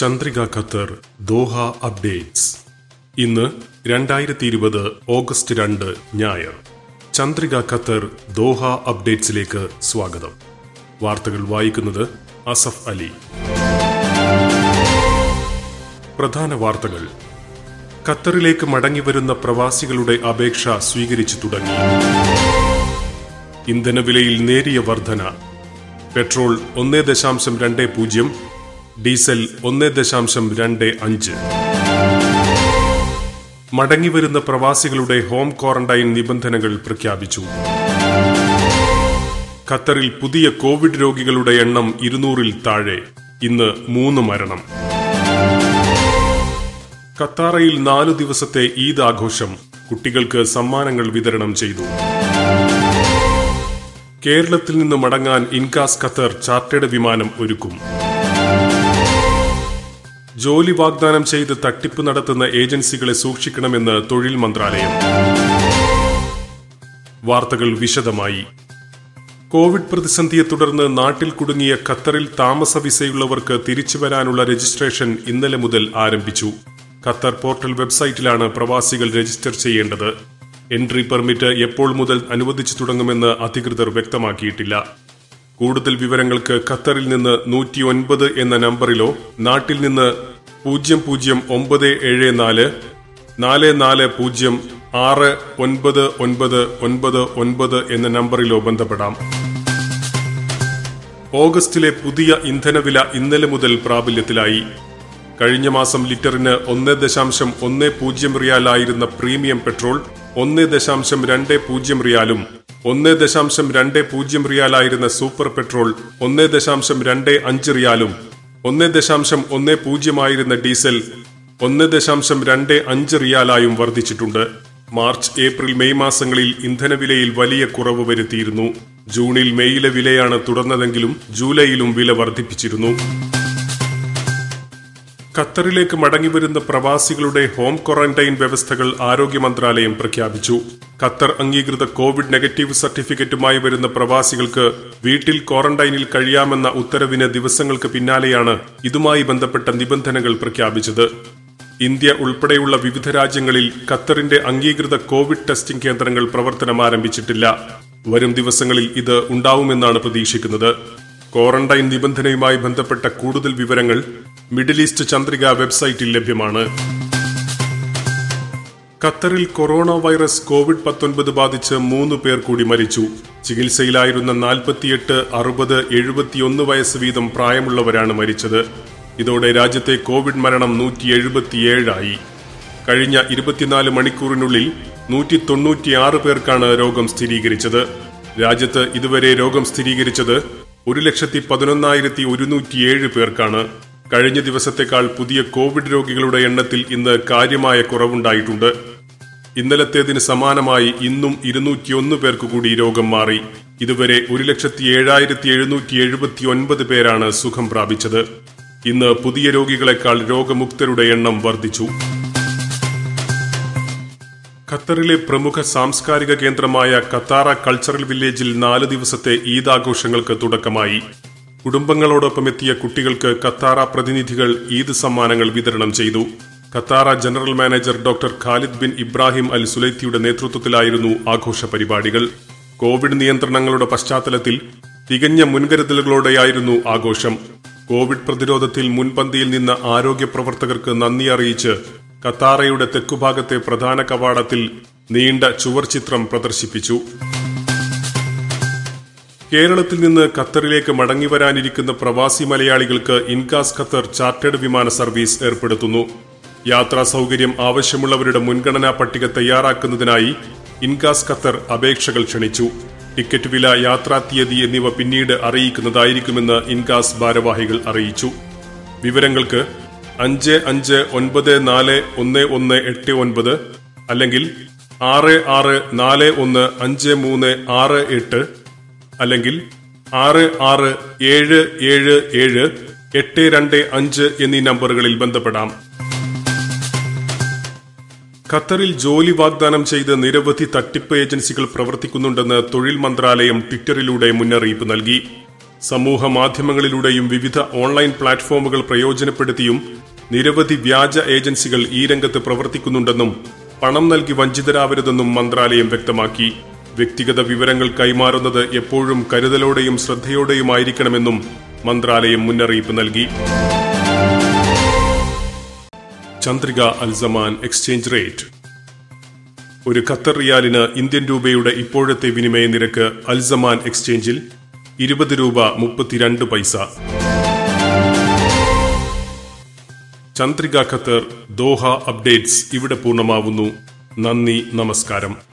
Chandrika Qatar Doha updates. ഇന്ന് രണ്ടായിരത്തി ഇരുപത് ഓഗസ്റ്റ് രണ്ട് ഞായർ. ചന്ദ്രിക ഖത്തർ ദോഹ അപ്ഡേറ്റ്സിലേക്ക് സ്വാഗതം. വാർത്തകൾ വായിക്കുന്നത് അസഫ് അലി. പ്രധാന വാർത്തകൾ. ഖത്തറിലേക്ക് മടങ്ങിവരുന്ന പ്രവാസികളുടെ അപേക്ഷ സ്വീകരിച്ചു തുടങ്ങി. ഇന്ധനവിലയിൽ നേരിയ വർധന. പെട്രോൾ ഒന്നേ ദശാംശം രണ്ട് പൂജ്യം ഡീസൽ ഒന്ന് ദശാംശം രണ്ട് അഞ്ച്. മടങ്ങിവരുന്ന പ്രവാസികളുടെ ഹോം ക്വാറന്റൈൻ നിബന്ധനകൾ പ്രഖ്യാപിച്ചു. ഖത്തറിൽ പുതിയ കോവിഡ് രോഗികളുടെ എണ്ണം ഇരുന്നൂറിൽ താഴെ. ഇന്ന് മൂന്ന് മരണം. ഖത്താറയിൽ നാലു ദിവസത്തെ ഈദ് ആഘോഷം കുട്ടികൾക്ക് സമ്മാനങ്ങൾ വിതരണം ചെയ്തു. കേരളത്തിൽ നിന്ന് മടങ്ങാൻ ഇൻകാസ് ഖത്തർ ചാർട്ടേഡ് വിമാനം ഒരുക്കും. ജോലി വാഗ്ദാനം ചെയ്ത് തട്ടിപ്പ് നടത്തുന്ന ഏജൻസികളെ സൂക്ഷിക്കണമെന്ന് തൊഴിൽ മന്ത്രാലയം. വാർത്തകൾ വിശദമായി. കോവിഡ് പ്രതിസന്ധിയെ തുടർന്ന് നാട്ടിൽ കുടുങ്ങിയ ഖത്തറിൽ താമസ വിസയുള്ളവർക്ക് തിരിച്ചു വരാനുള്ള രജിസ്ട്രേഷൻ ഇന്നലെ മുതൽ ആരംഭിച്ചു. ഖത്തർ പോർട്ടൽ വെബ്സൈറ്റിലാണ് പ്രവാസികൾ രജിസ്റ്റർ ചെയ്യേണ്ടത്. എൻട്രി പെർമിറ്റ് എപ്പോൾ മുതൽ അനുവദിച്ചു തുടങ്ങുമെന്ന് അധികൃതർ വ്യക്തമാക്കിയിട്ടില്ല. കൂടുതൽ വിവരങ്ങൾക്ക് ഖത്തറിൽ നിന്ന് നൂറ്റി ഒൻപത് എന്ന നമ്പറിലോ നാട്ടിൽ നിന്ന് പൂജ്യം പൂജ്യം ഒമ്പത് ഏഴ് നാല് നാല് നാല് പൂജ്യം ആറ് ഒൻപത് ഒൻപത് ഒൻപത് ഒൻപത് എന്ന നമ്പറിലോ ബന്ധപ്പെടാം. ഓഗസ്റ്റിലെ പുതിയ ഇന്ധനവില ഇന്നലെ മുതൽ പ്രാബല്യത്തിലായി. കഴിഞ്ഞ മാസം ലിറ്ററിന് ഒന്ന് ദശാംശം ഒന്ന് പൂജ്യം റിയാലായിരുന്ന പ്രീമിയം പെട്രോൾ ഒന്ന് ദശാംശം രണ്ട് പൂജ്യം റിയാലും ഒന്ന് ദശാംശം രണ്ട് പൂജ്യം റിയാലായിരുന്ന സൂപ്പർ പെട്രോൾ ഒന്ന് ദശാംശം രണ്ട് അഞ്ച് റിയാലും ഒന്ന് ദശാംശം ഒന്ന് പൂജ്യമായിരുന്ന ഡീസൽ ഒന്ന് ദശാംശം രണ്ട് അഞ്ച് റിയാലായും വർദ്ധിച്ചിട്ടുണ്ട്. മാർച്ച് ഏപ്രിൽ മെയ് മാസങ്ങളിൽ ഇന്ധനവിലയിൽ വലിയ കുറവ് വരുത്തിയിരുന്നു. ജൂണിൽ മെയ്യിലെ വിലയാണ് തുടർന്നതെങ്കിലും ജൂലൈയിലും വില വർദ്ധിപ്പിച്ചിരുന്നു. ഖത്തറിലേക്ക് മടങ്ങിവരുന്ന പ്രവാസികളുടെ ഹോം ക്വാറന്റൈൻ വ്യവസ്ഥകൾ ആരോഗ്യ മന്ത്രാലയം പ്രഖ്യാപിച്ചു. ഖത്തർ അംഗീകൃത കോവിഡ് നെഗറ്റീവ് സർട്ടിഫിക്കറ്റുമായി വരുന്ന പ്രവാസികൾക്ക് വീട്ടിൽ ക്വാറന്റൈനിൽ കഴിയാമെന്ന ഉത്തരവിന് ദിവസങ്ങൾക്ക് പിന്നാലെയാണ് ഇതുമായി ബന്ധപ്പെട്ട നിബന്ധനകൾ പ്രഖ്യാപിച്ചത്. ഇന്ത്യ ഉൾപ്പെടെയുള്ള വിവിധ രാജ്യങ്ങളിൽ ഖത്തറിന്റെ അംഗീകൃത കോവിഡ് ടെസ്റ്റിംഗ് കേന്ദ്രങ്ങൾ പ്രവർത്തനം ആരംഭിച്ചിട്ടില്ല. വരും ദിവസങ്ങളിൽ ഇത് ഉണ്ടാവുമെന്നാണ് പ്രതീക്ഷിക്കുന്നത്. ക്വാറന്റൈൻ നിബന്ധനയുമായി ബന്ധപ്പെട്ട കൂടുതൽ വിവരങ്ങൾ മിഡിൽ ഈസ്റ്റ് ചന്ദ്രിക വെബ്സൈറ്റിൽ ലഭ്യമാണ്. ഖത്തറിൽ കൊറോണ വൈറസ് കോവിഡ് പത്തൊൻപത് ബാധിച്ച് മൂന്ന് പേർ കൂടി മരിച്ചു. ചികിത്സയിലായിരുന്ന നാൽപ്പത്തിയെട്ട് അറുപത് എഴുപത്തിയൊന്ന് വയസ്സ് വീതം പ്രായമുള്ളവരാണ് മരിച്ചത്. ഇതോടെ രാജ്യത്തെ കോവിഡ് മരണം നൂറ്റി എഴുപത്തിയേഴായി കഴിഞ്ഞ ഇരുപത്തിനാല് മണിക്കൂറിനുള്ളിൽ നൂറ്റി തൊണ്ണൂറ്റിയാറ് പേർക്കാണ് രോഗം സ്ഥിരീകരിച്ചത്. രാജ്യത്ത് ഇതുവരെ രോഗം സ്ഥിരീകരിച്ചത് ഒരു ലക്ഷത്തി പതിനൊന്നായിരത്തി ഒരുന്നൂറ്റിയേഴ് പേർക്കാണ് കഴിഞ്ഞ ദിവസത്തെക്കാൾ പുതിയ കോവിഡ് രോഗികളുടെ എണ്ണത്തിൽ ഇന്ന് കാര്യമായ കുറവുണ്ടായിട്ടുണ്ട്. ഇന്നലത്തേതിന് സമാനമായി ഇന്നും ഇരുന്നൂറ്റിയൊന്ന് പേർക്ക് കൂടി രോഗം മാറി. ഇതുവരെ ഒരു ലക്ഷത്തി ഏഴായിരത്തി എഴുന്നൂറ്റി എഴുപത്തി ഒൻപത് പേരാണ് സുഖം പ്രാപിച്ചത്. ഇന്ന് പുതിയ രോഗികളെക്കാൾ രോഗമുക്തരുടെ എണ്ണം വർദ്ധിച്ചു. ഖത്തറിലെ പ്രമുഖ സാംസ്കാരിക കേന്ദ്രമായ ഖത്താറ കൾച്ചറൽ വില്ലേജിൽ നാല് ദിവസത്തെ ഈദ് ആഘോഷങ്ങൾക്ക് തുടക്കമായി. കുടുംബങ്ങളോടൊപ്പം എത്തിയ കുട്ടികൾക്ക് ഖത്താറ പ്രതിനിധികൾ ഈദ് സമ്മാനങ്ങൾ വിതരണം ചെയ്തു. Katara general manager doctor Khalid bin Ibrahim Al സുലൈത്തിയുടെ നേതൃത്വത്തിലായിരുന്നു ആഘോഷ പരിപാടികൾ. കോവിഡ് നിയന്ത്രണങ്ങളുടെ പശ്ചാത്തലത്തിൽ തികഞ്ഞ മുൻകരുതലുകളോടെയായിരുന്നു ആഘോഷം. കോവിഡ് പ്രതിരോധത്തിൽ മുൻപന്തിയിൽ നിന്ന ആരോഗ്യ പ്രവർത്തകർക്ക് നന്ദി അറിയിച്ച് ഖത്താറയുടെ തെക്കുഭാഗത്തെ പ്രധാന കവാടത്തിൽ നീണ്ട ചുവർ ചിത്രം പ്രദർശിപ്പിച്ചു. കേരളത്തിൽ നിന്ന് ഖത്തറിലേക്ക് മടങ്ങിവരാനിരിക്കുന്ന പ്രവാസി മലയാളികൾക്ക് ഇൻകാസ് ഖത്തർ ചാർട്ടേഡ് വിമാന സർവീസ് ഏർപ്പെടുത്തുന്നു. യാത്രാ സൗകര്യം ആവശ്യമുള്ളവരുടെ മുൻഗണനാ പട്ടിക തയ്യാറാക്കുന്നതിനായി ഇൻകാസ് ഖത്തർ അപേക്ഷകൾ ക്ഷണിച്ചു. ടിക്കറ്റ് വില യാത്രാ തീയതി എന്നിവ പിന്നീട് അറിയിക്കുന്നതായിരിക്കുമെന്ന് ഇൻകാസ് ഭാരവാഹികൾ അറിയിച്ചു. വിവരങ്ങൾക്ക് അഞ്ച് അഞ്ച് ഒൻപത് നാല് ഒന്ന് ഒന്ന് എട്ട് ഒൻപത് അല്ലെങ്കിൽ ആറ് ആറ് നാല് ഒന്ന് അഞ്ച് മൂന്ന് ആറ് എട്ട് അല്ലെങ്കിൽ ആറ് ആറ് ഏഴ് ഏഴ് ഏഴ് എട്ട് രണ്ട് അഞ്ച് എന്നീ നമ്പറുകളിൽ ബന്ധപ്പെടാം. ഖത്തറിൽ ജോലി വാഗ്ദാനം ചെയ്ത് നിരവധി തട്ടിപ്പ് ഏജൻസികൾ പ്രവർത്തിക്കുന്നുണ്ടെന്ന് തൊഴിൽ മന്ത്രാലയം ട്വിറ്ററിലൂടെ മുന്നറിയിപ്പ് നൽകി. സമൂഹ മാധ്യമങ്ങളിലൂടെയും വിവിധ ഓൺലൈൻ പ്ലാറ്റ്ഫോമുകൾ പ്രയോജനപ്പെടുത്തിയും നിരവധി വ്യാജ ഏജൻസികൾ ഈ രംഗത്ത് പ്രവർത്തിക്കുന്നുണ്ടെന്നും പണം നൽകി വഞ്ചിതരാവരുതെന്നും മന്ത്രാലയം വ്യക്തമാക്കി. വ്യക്തിഗത വിവരങ്ങൾ കൈമാറുന്നത് എപ്പോഴും കരുതലോടെയും ശ്രദ്ധയോടെയുമായിരിക്കണമെന്നും മന്ത്രാലയം മുന്നറിയിപ്പ് നൽകി. Chandrika Alzaman exchange rate. ഒരു ഖത്തർ റിയാലിന് ഇന്ത്യൻ രൂപയുടെ ഇപ്പോഴത്തെ വിനിമയ നിരക്ക് അൽസമാൻ എക്സ്ചേഞ്ചിൽ ഇരുപത് രൂപ മുപ്പത്തിരണ്ട് പൈസ. ചന്ദ്രിക ഖത്തർ ദോഹ അപ്ഡേറ്റ്സ് ഇവിടെ പൂർണമാവുന്നു. നന്ദി നമസ്കാരം.